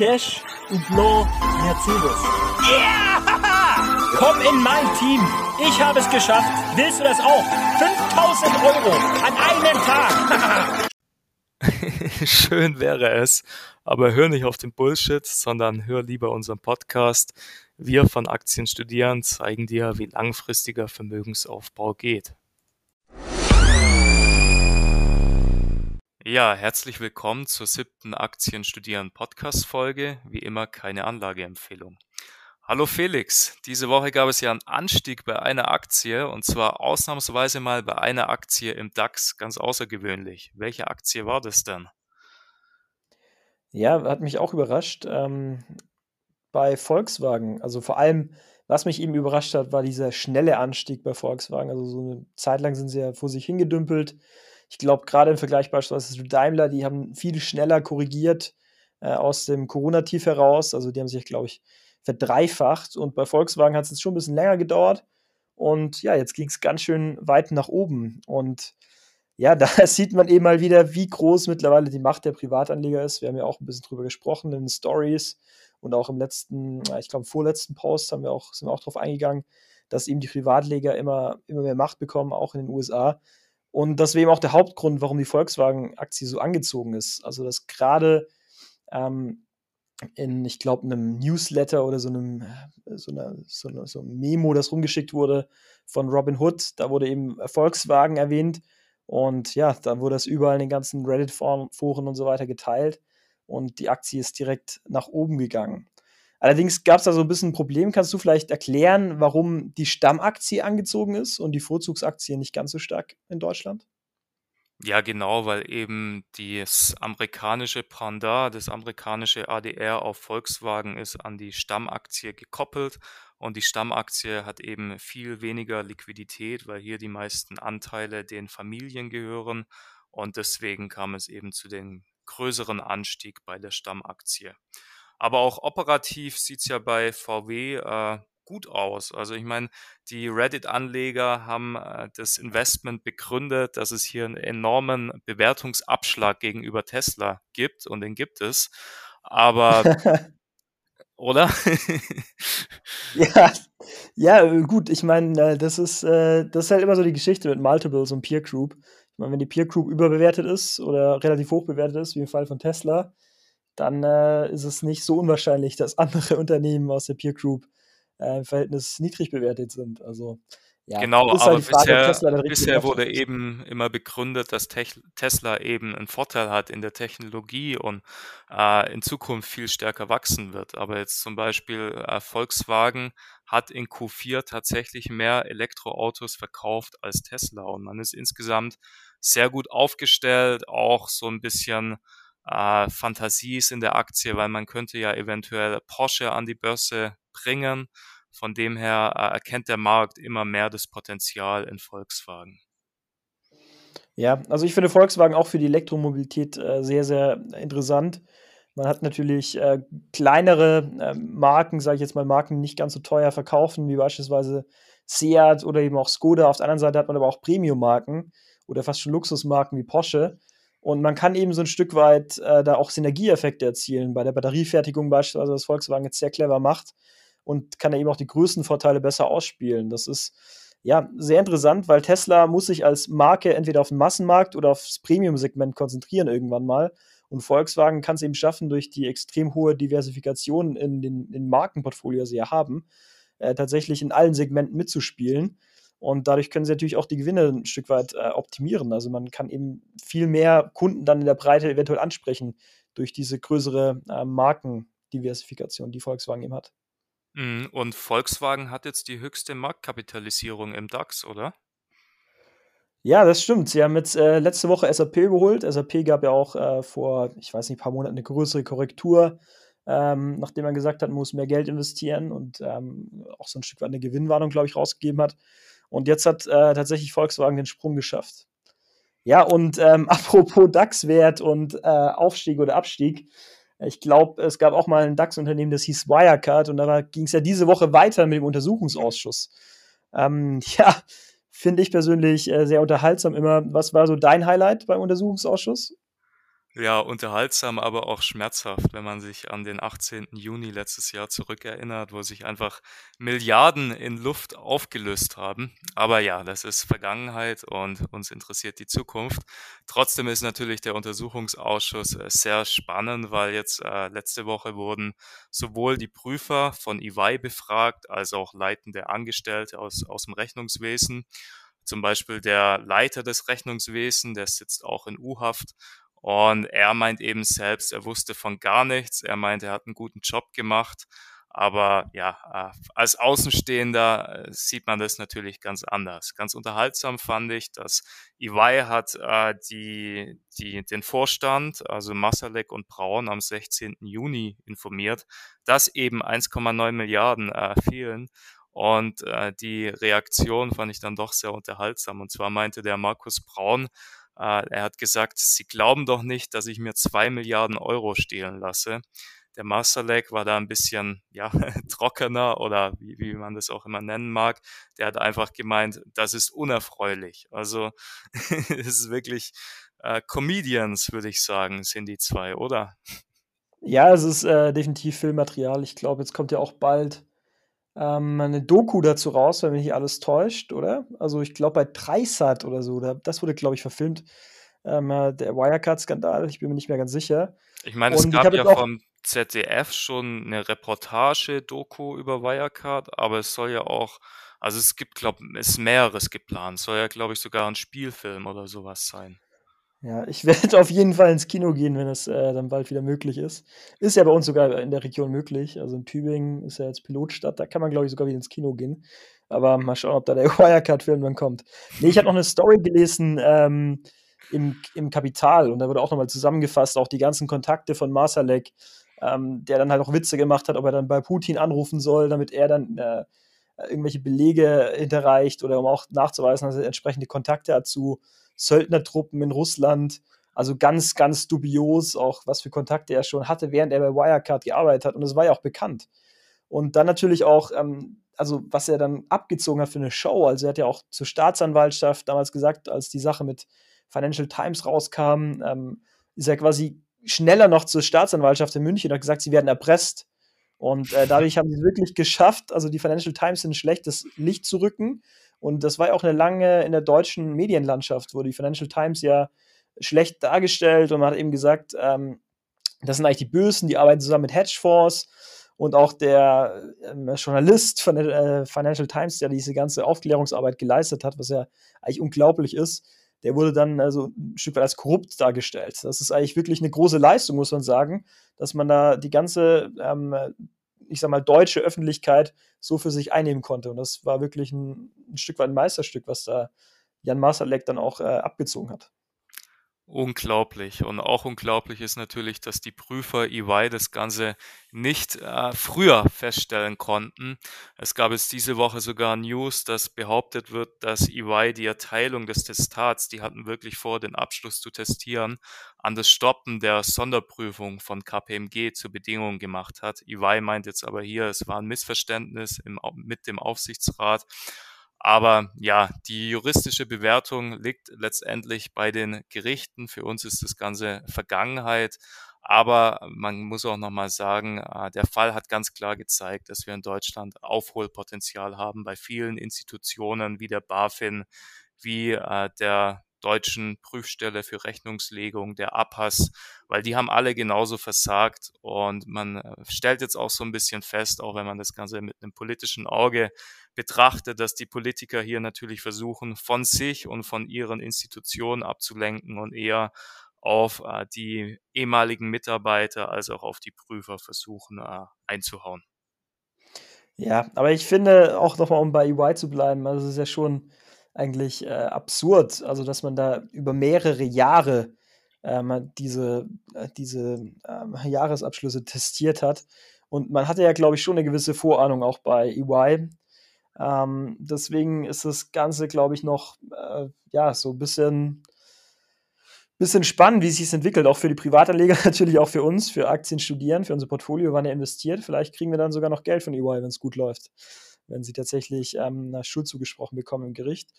Cash und Blanc Mercedes. Yeah! Komm in mein Team. Ich habe es geschafft. Willst du das auch? 5000 Euro an einem Tag. Schön wäre es, aber hör nicht auf den Bullshit, sondern hör lieber unseren Podcast. Wir von Aktien studieren zeigen dir, wie langfristiger Vermögensaufbau geht. Ja, herzlich willkommen zur siebten Aktien studieren Podcast Folge. Wie immer keine Anlageempfehlung. Hallo Felix, diese Woche gab es ja einen Anstieg bei einer Aktie und zwar ausnahmsweise mal bei einer Aktie im DAX, ganz außergewöhnlich. Welche Aktie war das denn? Ja, hat mich auch überrascht. Ähm, bei Volkswagen, also vor allem, was mich eben überrascht hat, war dieser schnelle Anstieg bei Volkswagen. Also so eine Zeit lang sind sie ja vor sich hingedümpelt. Ich glaube, gerade im Vergleich beispielsweise zu Daimler, die haben viel schneller korrigiert äh, aus dem Corona-Tief heraus. Also die haben sich, glaube ich, verdreifacht. Und bei Volkswagen hat es jetzt schon ein bisschen länger gedauert. Und ja, jetzt ging es ganz schön weit nach oben. Und ja, da sieht man eben mal wieder, wie groß mittlerweile die Macht der Privatanleger ist. Wir haben ja auch ein bisschen drüber gesprochen in den Stories und auch im letzten, ich glaube, vorletzten Post haben wir auch, sind wir auch darauf eingegangen, dass eben die Privatleger immer, immer mehr Macht bekommen, auch in den USA. Und das wäre eben auch der Hauptgrund, warum die Volkswagen-Aktie so angezogen ist. Also, dass gerade ähm, in, ich glaube, einem Newsletter oder so einem, so, einer, so, einer, so einem Memo, das rumgeschickt wurde von Robin Hood, da wurde eben Volkswagen erwähnt. Und ja, dann wurde das überall in den ganzen Reddit-Foren und so weiter geteilt. Und die Aktie ist direkt nach oben gegangen. Allerdings gab es da so ein bisschen ein Problem. Kannst du vielleicht erklären, warum die Stammaktie angezogen ist und die Vorzugsaktie nicht ganz so stark in Deutschland? Ja, genau, weil eben das amerikanische Pendant, das amerikanische ADR auf Volkswagen ist an die Stammaktie gekoppelt und die Stammaktie hat eben viel weniger Liquidität, weil hier die meisten Anteile den Familien gehören und deswegen kam es eben zu dem größeren Anstieg bei der Stammaktie. Aber auch operativ sieht es ja bei VW äh, gut aus. Also ich meine, die Reddit-Anleger haben äh, das Investment begründet, dass es hier einen enormen Bewertungsabschlag gegenüber Tesla gibt und den gibt es. Aber oder? ja, ja, gut, ich meine, äh, das ist, äh, das ist halt immer so die Geschichte mit Multiples und Peer Group. Ich meine, wenn die Peer Group überbewertet ist oder relativ hoch bewertet ist, wie im Fall von Tesla, dann äh, ist es nicht so unwahrscheinlich, dass andere Unternehmen aus der Peer Group äh, im Verhältnis niedrig bewertet sind. Also ja, genau, halt aber halt Frage, bisher, bisher wurde ist. eben immer begründet, dass Tesla eben einen Vorteil hat in der Technologie und äh, in Zukunft viel stärker wachsen wird. Aber jetzt zum Beispiel äh, Volkswagen hat in Q4 tatsächlich mehr Elektroautos verkauft als Tesla und man ist insgesamt sehr gut aufgestellt, auch so ein bisschen äh, Fantasie ist in der Aktie, weil man könnte ja eventuell Porsche an die Börse bringen. Von dem her äh, erkennt der Markt immer mehr das Potenzial in Volkswagen. Ja, also ich finde Volkswagen auch für die Elektromobilität äh, sehr, sehr interessant. Man hat natürlich äh, kleinere äh, Marken, sage ich jetzt mal, Marken, die nicht ganz so teuer verkaufen, wie beispielsweise Seat oder eben auch Skoda. Auf der anderen Seite hat man aber auch Premium-Marken oder fast schon Luxusmarken wie Porsche. Und man kann eben so ein Stück weit äh, da auch Synergieeffekte erzielen. Bei der Batteriefertigung beispielsweise, was Volkswagen jetzt sehr clever macht und kann da eben auch die Größenvorteile besser ausspielen. Das ist ja sehr interessant, weil Tesla muss sich als Marke entweder auf den Massenmarkt oder aufs Premium-Segment konzentrieren irgendwann mal. Und Volkswagen kann es eben schaffen, durch die extrem hohe Diversifikation in den, in Markenportfolio, sie ja haben, äh, tatsächlich in allen Segmenten mitzuspielen. Und dadurch können sie natürlich auch die Gewinne ein Stück weit äh, optimieren. Also man kann eben viel mehr Kunden dann in der Breite eventuell ansprechen durch diese größere äh, Markendiversifikation, die Volkswagen eben hat. Mhm, und Volkswagen hat jetzt die höchste Marktkapitalisierung im DAX, oder? Ja, das stimmt. Sie haben jetzt äh, letzte Woche SAP geholt. SAP gab ja auch äh, vor, ich weiß nicht, ein paar Monaten eine größere Korrektur, ähm, nachdem man gesagt hat, man muss mehr Geld investieren und ähm, auch so ein Stück weit eine Gewinnwarnung, glaube ich, rausgegeben hat. Und jetzt hat äh, tatsächlich Volkswagen den Sprung geschafft. Ja, und ähm, apropos DAX-Wert und äh, Aufstieg oder Abstieg. Ich glaube, es gab auch mal ein DAX-Unternehmen, das hieß Wirecard und da ging es ja diese Woche weiter mit dem Untersuchungsausschuss. Ähm, ja, finde ich persönlich äh, sehr unterhaltsam immer. Was war so dein Highlight beim Untersuchungsausschuss? Ja, unterhaltsam, aber auch schmerzhaft, wenn man sich an den 18. Juni letztes Jahr zurückerinnert, wo sich einfach Milliarden in Luft aufgelöst haben. Aber ja, das ist Vergangenheit und uns interessiert die Zukunft. Trotzdem ist natürlich der Untersuchungsausschuss äh, sehr spannend, weil jetzt äh, letzte Woche wurden sowohl die Prüfer von EY befragt, als auch leitende Angestellte aus, aus dem Rechnungswesen. Zum Beispiel der Leiter des Rechnungswesens, der sitzt auch in U-Haft und er meint eben selbst, er wusste von gar nichts. Er meint, er hat einen guten Job gemacht. Aber ja, äh, als Außenstehender äh, sieht man das natürlich ganz anders. Ganz unterhaltsam fand ich, dass EY hat äh, die, die, den Vorstand, also Masalek und Braun, am 16. Juni informiert, dass eben 1,9 Milliarden äh, fehlen. Und äh, die Reaktion fand ich dann doch sehr unterhaltsam. Und zwar meinte der Markus Braun, er hat gesagt, Sie glauben doch nicht, dass ich mir zwei Milliarden Euro stehlen lasse. Der Masterleg war da ein bisschen ja, trockener oder wie, wie man das auch immer nennen mag. Der hat einfach gemeint, das ist unerfreulich. Also es ist wirklich äh, Comedians, würde ich sagen, sind die zwei, oder? Ja, es ist äh, definitiv Filmmaterial. Ich glaube, jetzt kommt ja auch bald ähm, eine Doku dazu raus, wenn mich nicht alles täuscht, oder? Also ich glaube bei Dreisat oder so, da, das wurde, glaube ich, verfilmt. Ähm, äh, der Wirecard-Skandal, ich bin mir nicht mehr ganz sicher. Ich meine, es gab ja vom ZDF schon eine Reportage-Doku über Wirecard, aber es soll ja auch, also es gibt, glaube ich, ist mehreres geplant. Soll ja, glaube ich, sogar ein Spielfilm oder sowas sein. Ja, ich werde auf jeden Fall ins Kino gehen, wenn es äh, dann bald wieder möglich ist. Ist ja bei uns sogar in der Region möglich. Also in Tübingen ist ja jetzt Pilotstadt, da kann man, glaube ich, sogar wieder ins Kino gehen. Aber mal schauen, ob da der Wirecard-Film dann kommt. Nee, ich habe noch eine Story gelesen ähm, im, im Kapital und da wurde auch nochmal zusammengefasst, auch die ganzen Kontakte von Marsalek, ähm, der dann halt auch Witze gemacht hat, ob er dann bei Putin anrufen soll, damit er dann äh, irgendwelche Belege hinterreicht oder um auch nachzuweisen, dass er entsprechende Kontakte hat zu Söldnertruppen in Russland. Also ganz, ganz dubios, auch was für Kontakte er schon hatte, während er bei Wirecard gearbeitet hat. Und das war ja auch bekannt. Und dann natürlich auch, ähm, also was er dann abgezogen hat für eine Show. Also er hat ja auch zur Staatsanwaltschaft damals gesagt, als die Sache mit Financial Times rauskam, ähm, ist er quasi schneller noch zur Staatsanwaltschaft in München und hat gesagt, sie werden erpresst. Und äh, dadurch haben sie es wirklich geschafft, also die Financial Times in ein schlechtes Licht zu rücken. Und das war ja auch eine lange in der deutschen Medienlandschaft, wo die Financial Times ja schlecht dargestellt und man hat eben gesagt, ähm, das sind eigentlich die Bösen, die arbeiten zusammen mit Hedgefonds. Und auch der ähm, Journalist von der äh, Financial Times, der diese ganze Aufklärungsarbeit geleistet hat, was ja eigentlich unglaublich ist, der wurde dann also ein Stück weit als korrupt dargestellt. Das ist eigentlich wirklich eine große Leistung, muss man sagen, dass man da die ganze ähm, ich sag mal, deutsche Öffentlichkeit so für sich einnehmen konnte. Und das war wirklich ein, ein Stück weit ein Meisterstück, was da Jan Masalek dann auch äh, abgezogen hat. Unglaublich. Und auch unglaublich ist natürlich, dass die Prüfer EY das Ganze nicht äh, früher feststellen konnten. Es gab jetzt diese Woche sogar News, dass behauptet wird, dass EY die Erteilung des Testats, die hatten wirklich vor, den Abschluss zu testieren, an das Stoppen der Sonderprüfung von KPMG zur Bedingung gemacht hat. EY meint jetzt aber hier, es war ein Missverständnis im, mit dem Aufsichtsrat. Aber ja, die juristische Bewertung liegt letztendlich bei den Gerichten. Für uns ist das Ganze Vergangenheit. Aber man muss auch nochmal sagen, äh, der Fall hat ganz klar gezeigt, dass wir in Deutschland Aufholpotenzial haben bei vielen Institutionen wie der BaFin, wie äh, der deutschen Prüfstelle für Rechnungslegung, der APAS, weil die haben alle genauso versagt und man äh, stellt jetzt auch so ein bisschen fest, auch wenn man das Ganze mit einem politischen Auge betrachtet, dass die Politiker hier natürlich versuchen, von sich und von ihren Institutionen abzulenken und eher auf äh, die ehemaligen Mitarbeiter als auch auf die Prüfer versuchen äh, einzuhauen. Ja, aber ich finde auch nochmal, um bei EY zu bleiben, also es ist ja schon eigentlich äh, absurd, also dass man da über mehrere Jahre ähm, diese, äh, diese ähm, Jahresabschlüsse testiert hat. Und man hatte ja, glaube ich, schon eine gewisse Vorahnung auch bei EY. Ähm, deswegen ist das Ganze, glaube ich, noch äh, ja, so ein bisschen, bisschen spannend, wie sich es entwickelt. Auch für die Privatanleger, natürlich auch für uns, für Aktien studieren, für unser Portfolio, wann er investiert. Vielleicht kriegen wir dann sogar noch Geld von EY, wenn es gut läuft wenn sie tatsächlich ähm, Schuld zugesprochen bekommen im Gericht.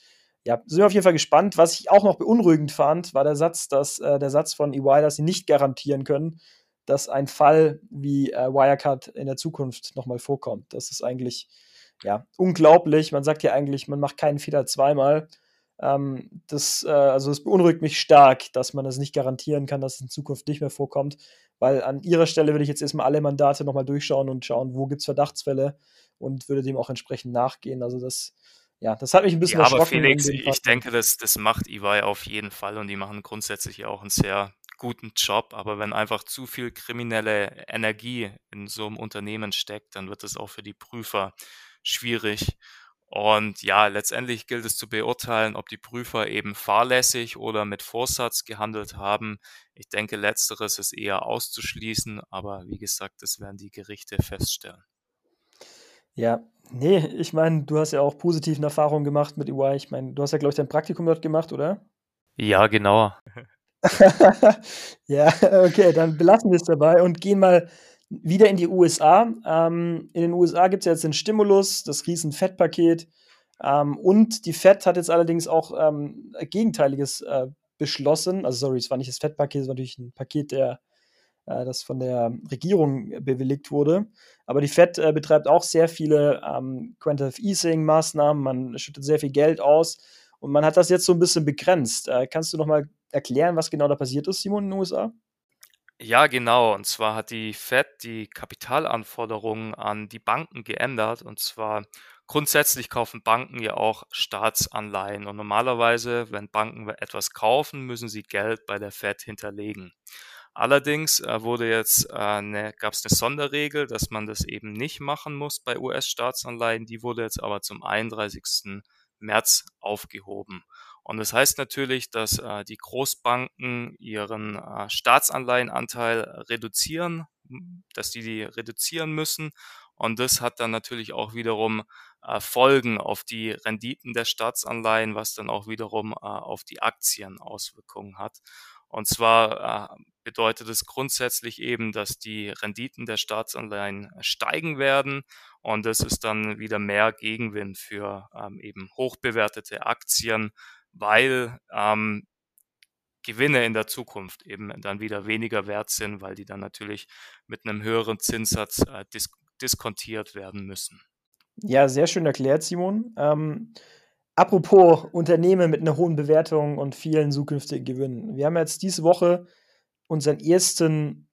ja, sind wir auf jeden Fall gespannt. Was ich auch noch beunruhigend fand, war der Satz, dass äh, der Satz von EY, dass sie nicht garantieren können, dass ein Fall wie äh, Wirecard in der Zukunft nochmal vorkommt. Das ist eigentlich ja unglaublich. Man sagt ja eigentlich, man macht keinen Fehler zweimal. Ähm, das, äh, also es beunruhigt mich stark, dass man das nicht garantieren kann, dass es in Zukunft nicht mehr vorkommt. Weil an ihrer Stelle würde ich jetzt erstmal alle Mandate nochmal durchschauen und schauen, wo gibt es Verdachtsfälle und würde dem auch entsprechend nachgehen. Also das ja, das hat mich ein bisschen ja, aber Felix, ich denke, das, das macht EY auf jeden Fall und die machen grundsätzlich auch einen sehr guten Job. Aber wenn einfach zu viel kriminelle Energie in so einem Unternehmen steckt, dann wird es auch für die Prüfer schwierig. Und ja, letztendlich gilt es zu beurteilen, ob die Prüfer eben fahrlässig oder mit Vorsatz gehandelt haben. Ich denke, letzteres ist eher auszuschließen, aber wie gesagt, das werden die Gerichte feststellen. Ja, nee, ich meine, du hast ja auch positiven Erfahrungen gemacht mit EY. Ich meine, du hast ja, glaube ich, dein Praktikum dort gemacht, oder? Ja, genau. ja, okay, dann belassen wir es dabei und gehen mal wieder in die USA. Ähm, in den USA gibt es jetzt den Stimulus, das Riesen-Fettpaket. Ähm, und die Fed hat jetzt allerdings auch ähm, Gegenteiliges äh, beschlossen. Also, sorry, es war nicht das Fettpaket, es war natürlich ein Paket der das von der Regierung bewilligt wurde. Aber die Fed äh, betreibt auch sehr viele ähm, Quantitative Easing-Maßnahmen, man schüttet sehr viel Geld aus und man hat das jetzt so ein bisschen begrenzt. Äh, kannst du noch mal erklären, was genau da passiert ist, Simon, in den USA? Ja, genau. Und zwar hat die Fed die Kapitalanforderungen an die Banken geändert. Und zwar grundsätzlich kaufen Banken ja auch Staatsanleihen. Und normalerweise, wenn Banken etwas kaufen, müssen sie Geld bei der Fed hinterlegen. Allerdings äh, wurde jetzt äh, ne, gab es eine Sonderregel, dass man das eben nicht machen muss bei US-Staatsanleihen. Die wurde jetzt aber zum 31. März aufgehoben. Und das heißt natürlich, dass äh, die Großbanken ihren äh, Staatsanleihenanteil reduzieren, dass die die reduzieren müssen. Und das hat dann natürlich auch wiederum Folgen auf die Renditen der Staatsanleihen, was dann auch wiederum auf die Aktien Auswirkungen hat. Und zwar bedeutet es grundsätzlich eben, dass die Renditen der Staatsanleihen steigen werden und es ist dann wieder mehr Gegenwind für ähm, eben hochbewertete Aktien, weil ähm, Gewinne in der Zukunft eben dann wieder weniger wert sind, weil die dann natürlich mit einem höheren Zinssatz äh, dis diskontiert werden müssen. Ja, sehr schön erklärt, Simon. Ähm, Apropos Unternehmen mit einer hohen Bewertung und vielen zukünftigen Gewinnen. Wir haben jetzt diese Woche unseren ersten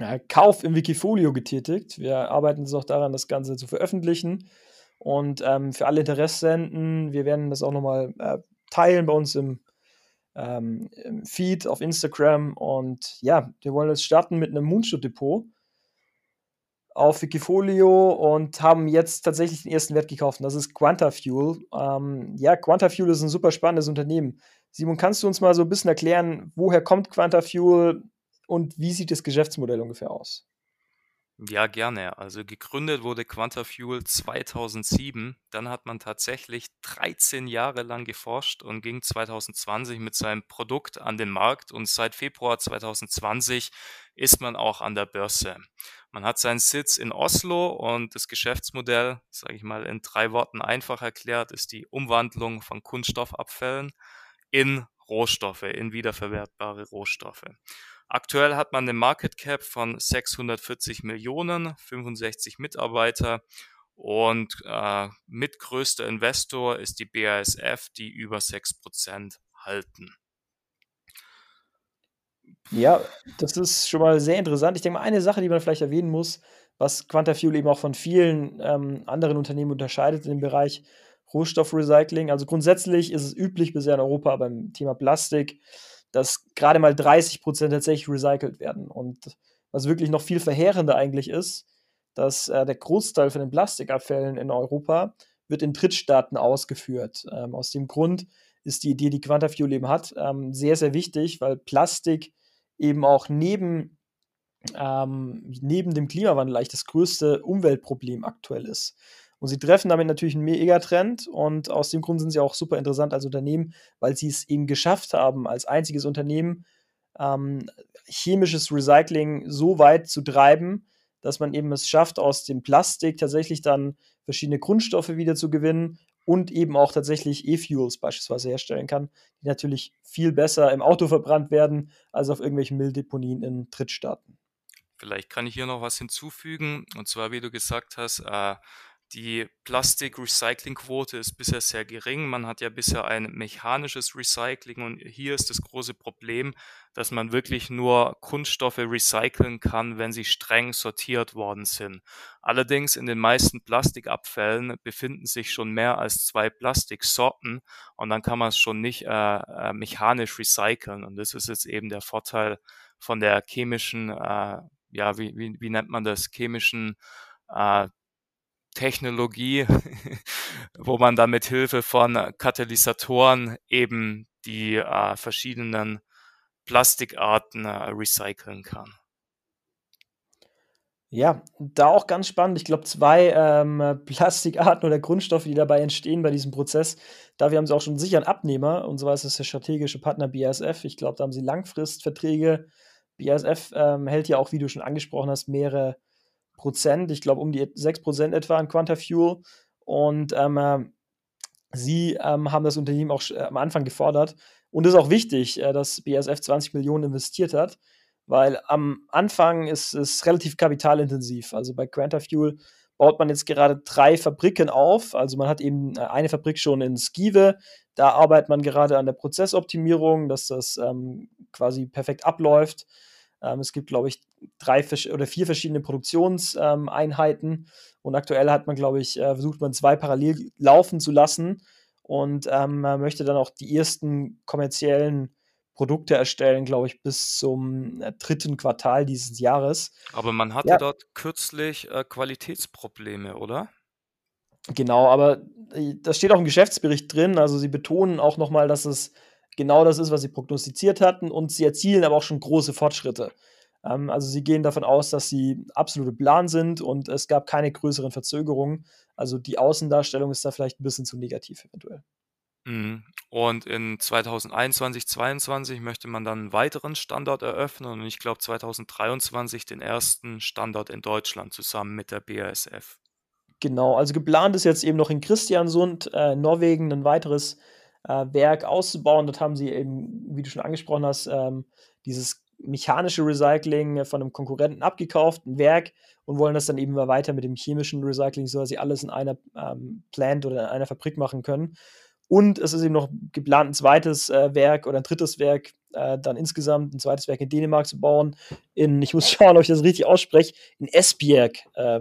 ja, Kauf im Wikifolio getätigt. Wir arbeiten jetzt auch daran, das Ganze zu veröffentlichen. Und ähm, für alle Interessenten, wir werden das auch nochmal äh, teilen bei uns im, ähm, im, Feed auf Instagram. Und ja, wir wollen jetzt starten mit einem Moonshot-Depot auf Wikifolio und haben jetzt tatsächlich den ersten Wert gekauft. Das ist Quantafuel. Ähm, ja, Quantafuel ist ein super spannendes Unternehmen. Simon, kannst du uns mal so ein bisschen erklären, woher kommt Quantafuel und wie sieht das Geschäftsmodell ungefähr aus? Ja, gerne. Also gegründet wurde Quantafuel 2007. Dann hat man tatsächlich 13 Jahre lang geforscht und ging 2020 mit seinem Produkt an den Markt. Und seit Februar 2020 ist man auch an der Börse. Man hat seinen Sitz in Oslo und das Geschäftsmodell, sage ich mal in drei Worten einfach erklärt, ist die Umwandlung von Kunststoffabfällen in Rohstoffe, in wiederverwertbare Rohstoffe. Aktuell hat man eine Market Cap von 640 Millionen, 65 Mitarbeiter und äh, mitgrößter Investor ist die BASF, die über 6% halten. Ja, das ist schon mal sehr interessant. Ich denke mal, eine Sache, die man vielleicht erwähnen muss, was Quantafuel eben auch von vielen ähm, anderen Unternehmen unterscheidet in dem Bereich Rohstoffrecycling. Also grundsätzlich ist es üblich bisher in Europa beim Thema Plastik, dass gerade mal 30 Prozent tatsächlich recycelt werden. Und was wirklich noch viel verheerender eigentlich ist, dass äh, der Großteil von den Plastikabfällen in Europa wird in Drittstaaten ausgeführt. Ähm, aus dem Grund ist die Idee, die Quantafuel eben hat, ähm, sehr, sehr wichtig, weil Plastik eben auch neben, ähm, neben dem Klimawandel eigentlich das größte Umweltproblem aktuell ist. Und sie treffen damit natürlich einen Megatrend und aus dem Grund sind sie auch super interessant als Unternehmen, weil sie es eben geschafft haben, als einziges Unternehmen ähm, chemisches Recycling so weit zu treiben, dass man eben es schafft, aus dem Plastik tatsächlich dann verschiedene Grundstoffe wieder zu gewinnen und eben auch tatsächlich E-Fuels beispielsweise herstellen kann, die natürlich viel besser im Auto verbrannt werden als auf irgendwelchen Mülldeponien in Drittstaaten. Vielleicht kann ich hier noch was hinzufügen. Und zwar, wie du gesagt hast, äh, die Plastik-Recycling-Quote ist bisher sehr gering. Man hat ja bisher ein mechanisches Recycling und hier ist das große Problem, dass man wirklich nur Kunststoffe recyceln kann, wenn sie streng sortiert worden sind. Allerdings in den meisten Plastikabfällen befinden sich schon mehr als zwei Plastiksorten und dann kann man es schon nicht äh, äh, mechanisch recyceln. Und das ist jetzt eben der Vorteil von der chemischen, äh, ja, wie, wie, wie nennt man das, chemischen äh, Technologie, wo man dann mit Hilfe von Katalysatoren eben die äh, verschiedenen Plastikarten äh, recyceln kann. Ja, da auch ganz spannend. Ich glaube, zwei ähm, Plastikarten oder Grundstoffe, die dabei entstehen bei diesem Prozess. Dafür haben sie auch schon sicher einen Abnehmer. Und zwar ist der strategische Partner BASF. Ich glaube, da haben sie Langfristverträge. BASF ähm, hält ja auch, wie du schon angesprochen hast, mehrere Prozent, ich glaube um die 6 Prozent etwa an Quantafuel. Und ähm, äh, sie ähm, haben das Unternehmen auch äh, am Anfang gefordert. Und es ist auch wichtig, äh, dass BASF 20 Millionen investiert hat, weil am Anfang ist es relativ kapitalintensiv. Also bei Quantafuel baut man jetzt gerade drei Fabriken auf. Also man hat eben äh, eine Fabrik schon in Skive. Da arbeitet man gerade an der Prozessoptimierung, dass das ähm, quasi perfekt abläuft. Ähm, es gibt, glaube ich, drei oder vier verschiedene Produktionseinheiten und aktuell hat man, glaube ich, äh, versucht man zwei parallel laufen zu lassen und ähm, man möchte dann auch die ersten kommerziellen Produkte erstellen, glaube ich, bis zum äh, dritten Quartal dieses Jahres. Aber man hatte ja. dort kürzlich äh, Qualitätsprobleme, oder? Genau, aber äh, das steht auch im Geschäftsbericht drin. Also sie betonen auch nochmal, dass es genau das ist, was sie prognostiziert hatten und sie erzielen aber auch schon große Fortschritte. Ähm, also sie gehen davon aus, dass sie absolute Plan sind und es gab keine größeren Verzögerungen. Also die Außendarstellung ist da vielleicht ein bisschen zu negativ eventuell. Mhm. Und in 2021, 2022 möchte man dann einen weiteren Standort eröffnen und ich glaube 2023 den ersten Standort in Deutschland zusammen mit der BASF. Genau, also geplant ist jetzt eben noch in Christiansund, äh, Norwegen, ein weiteres äh, Werk auszubauen. Dort haben sie eben, wie du schon angesprochen hast, ähm, dieses mechanische Recycling von einem Konkurrenten abgekauft, ein Werk, und wollen das dann eben weiter mit dem chemischen Recycling, so dass sie alles in einer ähm, Plant oder in einer Fabrik machen können. Und es ist eben noch geplant, ein zweites äh, Werk oder ein drittes Werk, äh, dann insgesamt ein zweites Werk in Dänemark zu bauen. In, ich muss schauen, ob ich das richtig ausspreche, in Esbjerg äh,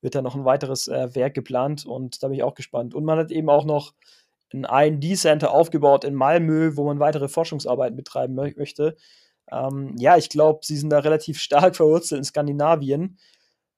wird da noch ein weiteres äh, Werk geplant und da bin ich auch gespannt. Und man hat eben auch noch ein IND-Center aufgebaut in Malmö, wo man weitere Forschungsarbeiten betreiben mö möchte. Ähm, ja, ich glaube, sie sind da relativ stark verwurzelt in Skandinavien.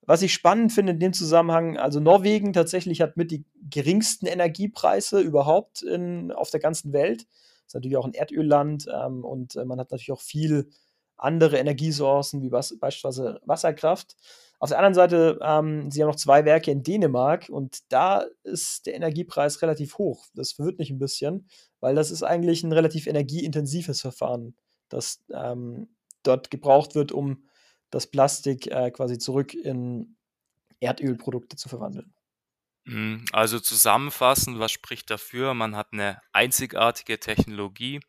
Was ich spannend finde in dem Zusammenhang, also Norwegen tatsächlich hat mit die geringsten Energiepreise überhaupt in, auf der ganzen Welt. Ist natürlich auch ein Erdölland ähm, und äh, man hat natürlich auch viel andere Energiesourcen wie was, beispielsweise Wasserkraft. Auf der anderen Seite, ähm, sie haben noch zwei Werke in Dänemark und da ist der Energiepreis relativ hoch. Das verwirrt mich ein bisschen, weil das ist eigentlich ein relativ energieintensives Verfahren, das ähm, dort gebraucht wird, um das Plastik äh, quasi zurück in Erdölprodukte zu verwandeln. Mhm, also zusammenfassend, was spricht dafür? Man hat eine einzigartige Technologie.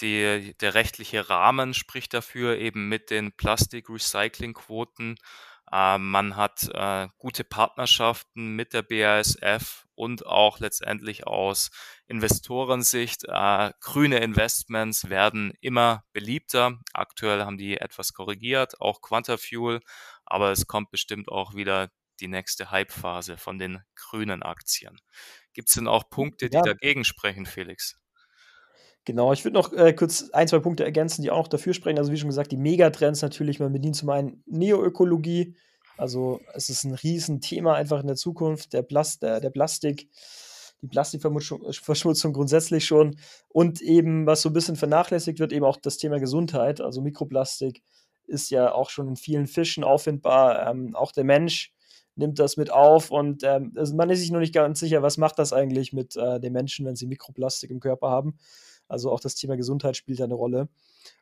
Die, der rechtliche Rahmen spricht dafür, eben mit den Plastik-Recycling-Quoten äh, man hat äh, gute Partnerschaften mit der BASF und auch letztendlich aus Investorensicht. Äh, grüne Investments werden immer beliebter. Aktuell haben die etwas korrigiert, auch Quantafuel, aber es kommt bestimmt auch wieder die nächste Hype-Phase von den grünen Aktien. Gibt es denn auch Punkte, die ja. dagegen sprechen, Felix? Genau, ich würde noch äh, kurz ein, zwei Punkte ergänzen, die auch noch dafür sprechen. Also wie schon gesagt, die Megatrends natürlich, man bedient zum einen Neoökologie, also es ist ein Riesenthema einfach in der Zukunft, der, Plast der, der Plastik, die Plastikverschmutzung grundsätzlich schon und eben, was so ein bisschen vernachlässigt wird, eben auch das Thema Gesundheit. Also Mikroplastik ist ja auch schon in vielen Fischen auffindbar. Ähm, auch der Mensch nimmt das mit auf und ähm, also man ist sich noch nicht ganz sicher, was macht das eigentlich mit äh, den Menschen, wenn sie Mikroplastik im Körper haben. Also auch das Thema Gesundheit spielt eine Rolle.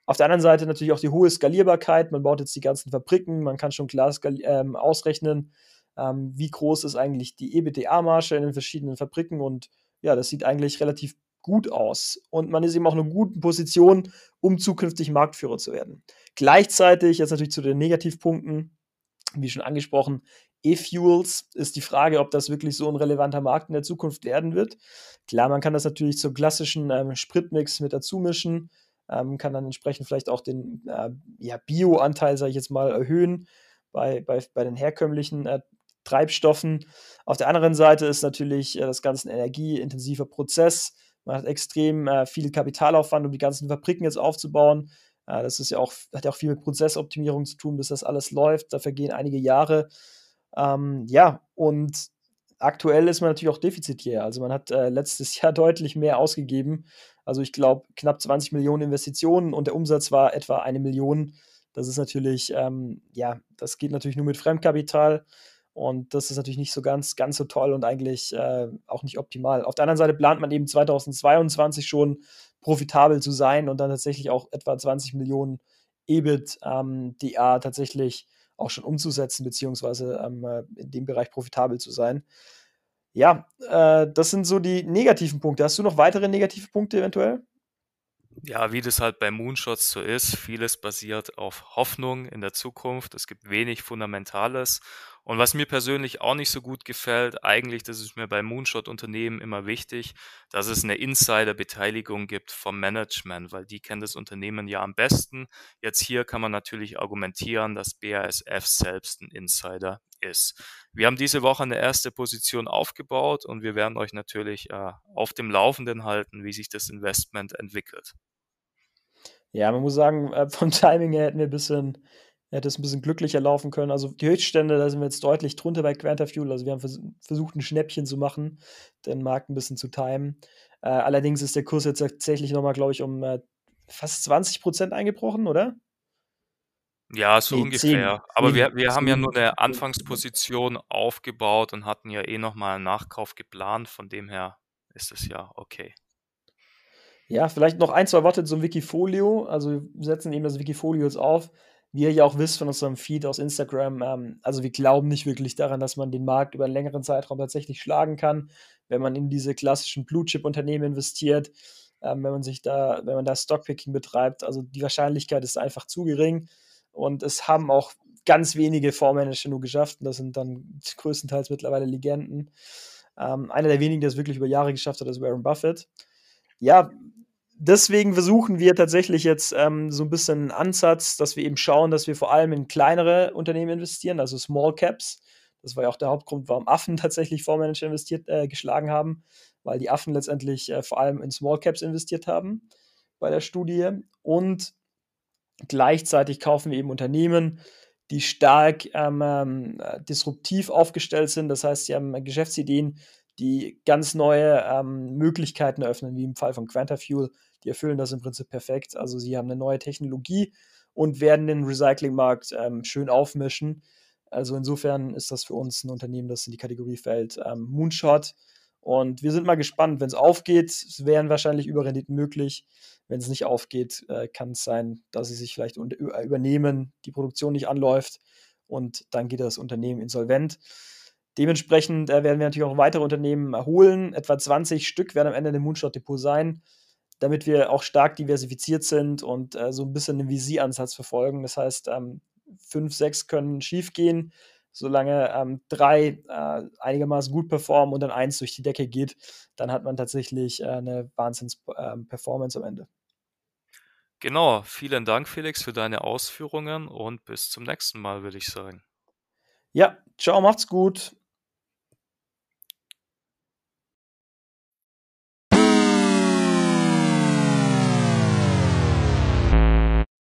Auf der anderen Seite natürlich auch die hohe Skalierbarkeit. Man baut jetzt die ganzen Fabriken, man kann schon klar ähm, ausrechnen, ähm, wie groß ist eigentlich die EBITDA-Marge in den verschiedenen Fabriken und ja, das sieht eigentlich relativ gut aus. Und man ist eben auch in einer guten Position, um zukünftig Marktführer zu werden. Gleichzeitig, jetzt natürlich zu den Negativpunkten, wie schon angesprochen, E-Fuels ist die Frage, ob das wirklich so ein relevanter Markt in der Zukunft werden wird. Klar, man kann das natürlich zum klassischen ähm, Spritmix mit dazu mischen, ähm, kann dann entsprechend vielleicht auch den äh, ja, Bio-Anteil, sage ich jetzt mal, erhöhen bei, bei, bei den herkömmlichen äh, Treibstoffen. Auf der anderen Seite ist natürlich äh, das Ganze ein energieintensiver Prozess. Man hat extrem äh, viel Kapitalaufwand, um die ganzen Fabriken jetzt aufzubauen. Äh, das ist ja auch, hat ja auch viel mit Prozessoptimierung zu tun, bis das alles läuft. Da vergehen einige Jahre. Ähm, ja, und aktuell ist man natürlich auch defizitär. Also man hat äh, letztes Jahr deutlich mehr ausgegeben. Also ich glaube knapp 20 Millionen Investitionen und der Umsatz war etwa eine Million. Das ist natürlich, ähm, ja, das geht natürlich nur mit Fremdkapital. Und das ist natürlich nicht so ganz, ganz so toll und eigentlich äh, auch nicht optimal. Auf der anderen Seite plant man eben 2022 schon profitabel zu sein und dann tatsächlich auch etwa 20 Millionen EBIT ähm, DA tatsächlich auch schon umzusetzen, beziehungsweise ähm, äh, in dem Bereich profitabel zu sein. Ja, äh, das sind so die negativen Punkte. Hast du noch weitere negative Punkte eventuell? Ja, wie das halt bei Moonshots so ist, vieles basiert auf Hoffnung in der Zukunft. Es gibt wenig Fundamentales. Und was mir persönlich auch nicht so gut gefällt, eigentlich, das ist mir bei Moonshot-Unternehmen immer wichtig, dass es eine Insider-Beteiligung gibt vom Management, weil die kennen das Unternehmen ja am besten. Jetzt hier kann man natürlich argumentieren, dass BASF selbst ein Insider ist. Wir haben diese Woche eine erste Position aufgebaut und wir werden euch natürlich äh, auf dem Laufenden halten, wie sich das Investment entwickelt. Ja, man muss sagen, äh, vom Timing her hätten wir ein bisschen, hätte es ein bisschen glücklicher laufen können. Also die Höchststände, da sind wir jetzt deutlich drunter bei Quantafuel. Also wir haben vers versucht, ein Schnäppchen zu machen, den Markt ein bisschen zu timen. Äh, allerdings ist der Kurs jetzt tatsächlich nochmal, glaube ich, um äh, fast 20 Prozent eingebrochen, oder? Ja, so nee, ungefähr. 10. Aber 10. wir, wir haben ja nur eine Anfangsposition aufgebaut und hatten ja eh nochmal einen Nachkauf geplant. Von dem her ist es ja okay. Ja, vielleicht noch ein, zwei Worte zum Wikifolio. Also wir setzen eben das Wikifolio jetzt auf. Wie ihr ja auch wisst von unserem Feed aus Instagram, ähm, also wir glauben nicht wirklich daran, dass man den Markt über einen längeren Zeitraum tatsächlich schlagen kann, wenn man in diese klassischen Blue-Chip-Unternehmen investiert, ähm, wenn man sich da, wenn man da Stockpicking betreibt. Also die Wahrscheinlichkeit ist einfach zu gering. Und es haben auch ganz wenige Fondsmanager nur geschafft. Und das sind dann größtenteils mittlerweile Legenden. Ähm, einer der wenigen, der es wirklich über Jahre geschafft hat, ist Warren Buffett. Ja, deswegen versuchen wir tatsächlich jetzt ähm, so ein bisschen einen Ansatz, dass wir eben schauen, dass wir vor allem in kleinere Unternehmen investieren, also Small Caps. Das war ja auch der Hauptgrund, warum Affen tatsächlich Fondsmanager investiert, äh, geschlagen haben, weil die Affen letztendlich äh, vor allem in Small Caps investiert haben bei der Studie. Und gleichzeitig kaufen wir eben Unternehmen, die stark ähm, ähm disruptiv aufgestellt sind. Das heißt, sie haben Geschäftsideen, die ganz neue ähm, Möglichkeiten eröffnen, wie im Fall von Quantafuel. Die erfüllen das im Prinzip perfekt. Also sie haben eine neue Technologie und werden den Recyclingmarkt ähm, schön aufmischen. Also insofern ist das für uns ein Unternehmen, das in die Kategorie fällt. Ähm, Moonshot. Und wir sind mal gespannt, wenn es aufgeht, wären wahrscheinlich Überrenditen möglich. Wenn es nicht aufgeht, äh, kann es sein, dass sie sich vielleicht übernehmen, die Produktion nicht anläuft und dann geht das Unternehmen insolvent. Dementsprechend äh, werden wir natürlich auch weitere Unternehmen erholen. Etwa 20 Stück werden am Ende im Moonshot-Depot sein, damit wir auch stark diversifiziert sind und äh, so ein bisschen einen VC-Ansatz verfolgen. Das heißt, ähm, fünf, sechs können schief gehen, solange ähm, drei äh, einigermaßen gut performen und dann eins durch die Decke geht, dann hat man tatsächlich äh, eine Wahnsinns-Performance ähm, am Ende. Genau, vielen Dank, Felix, für deine Ausführungen und bis zum nächsten Mal, würde ich sagen. Ja, ciao, macht's gut.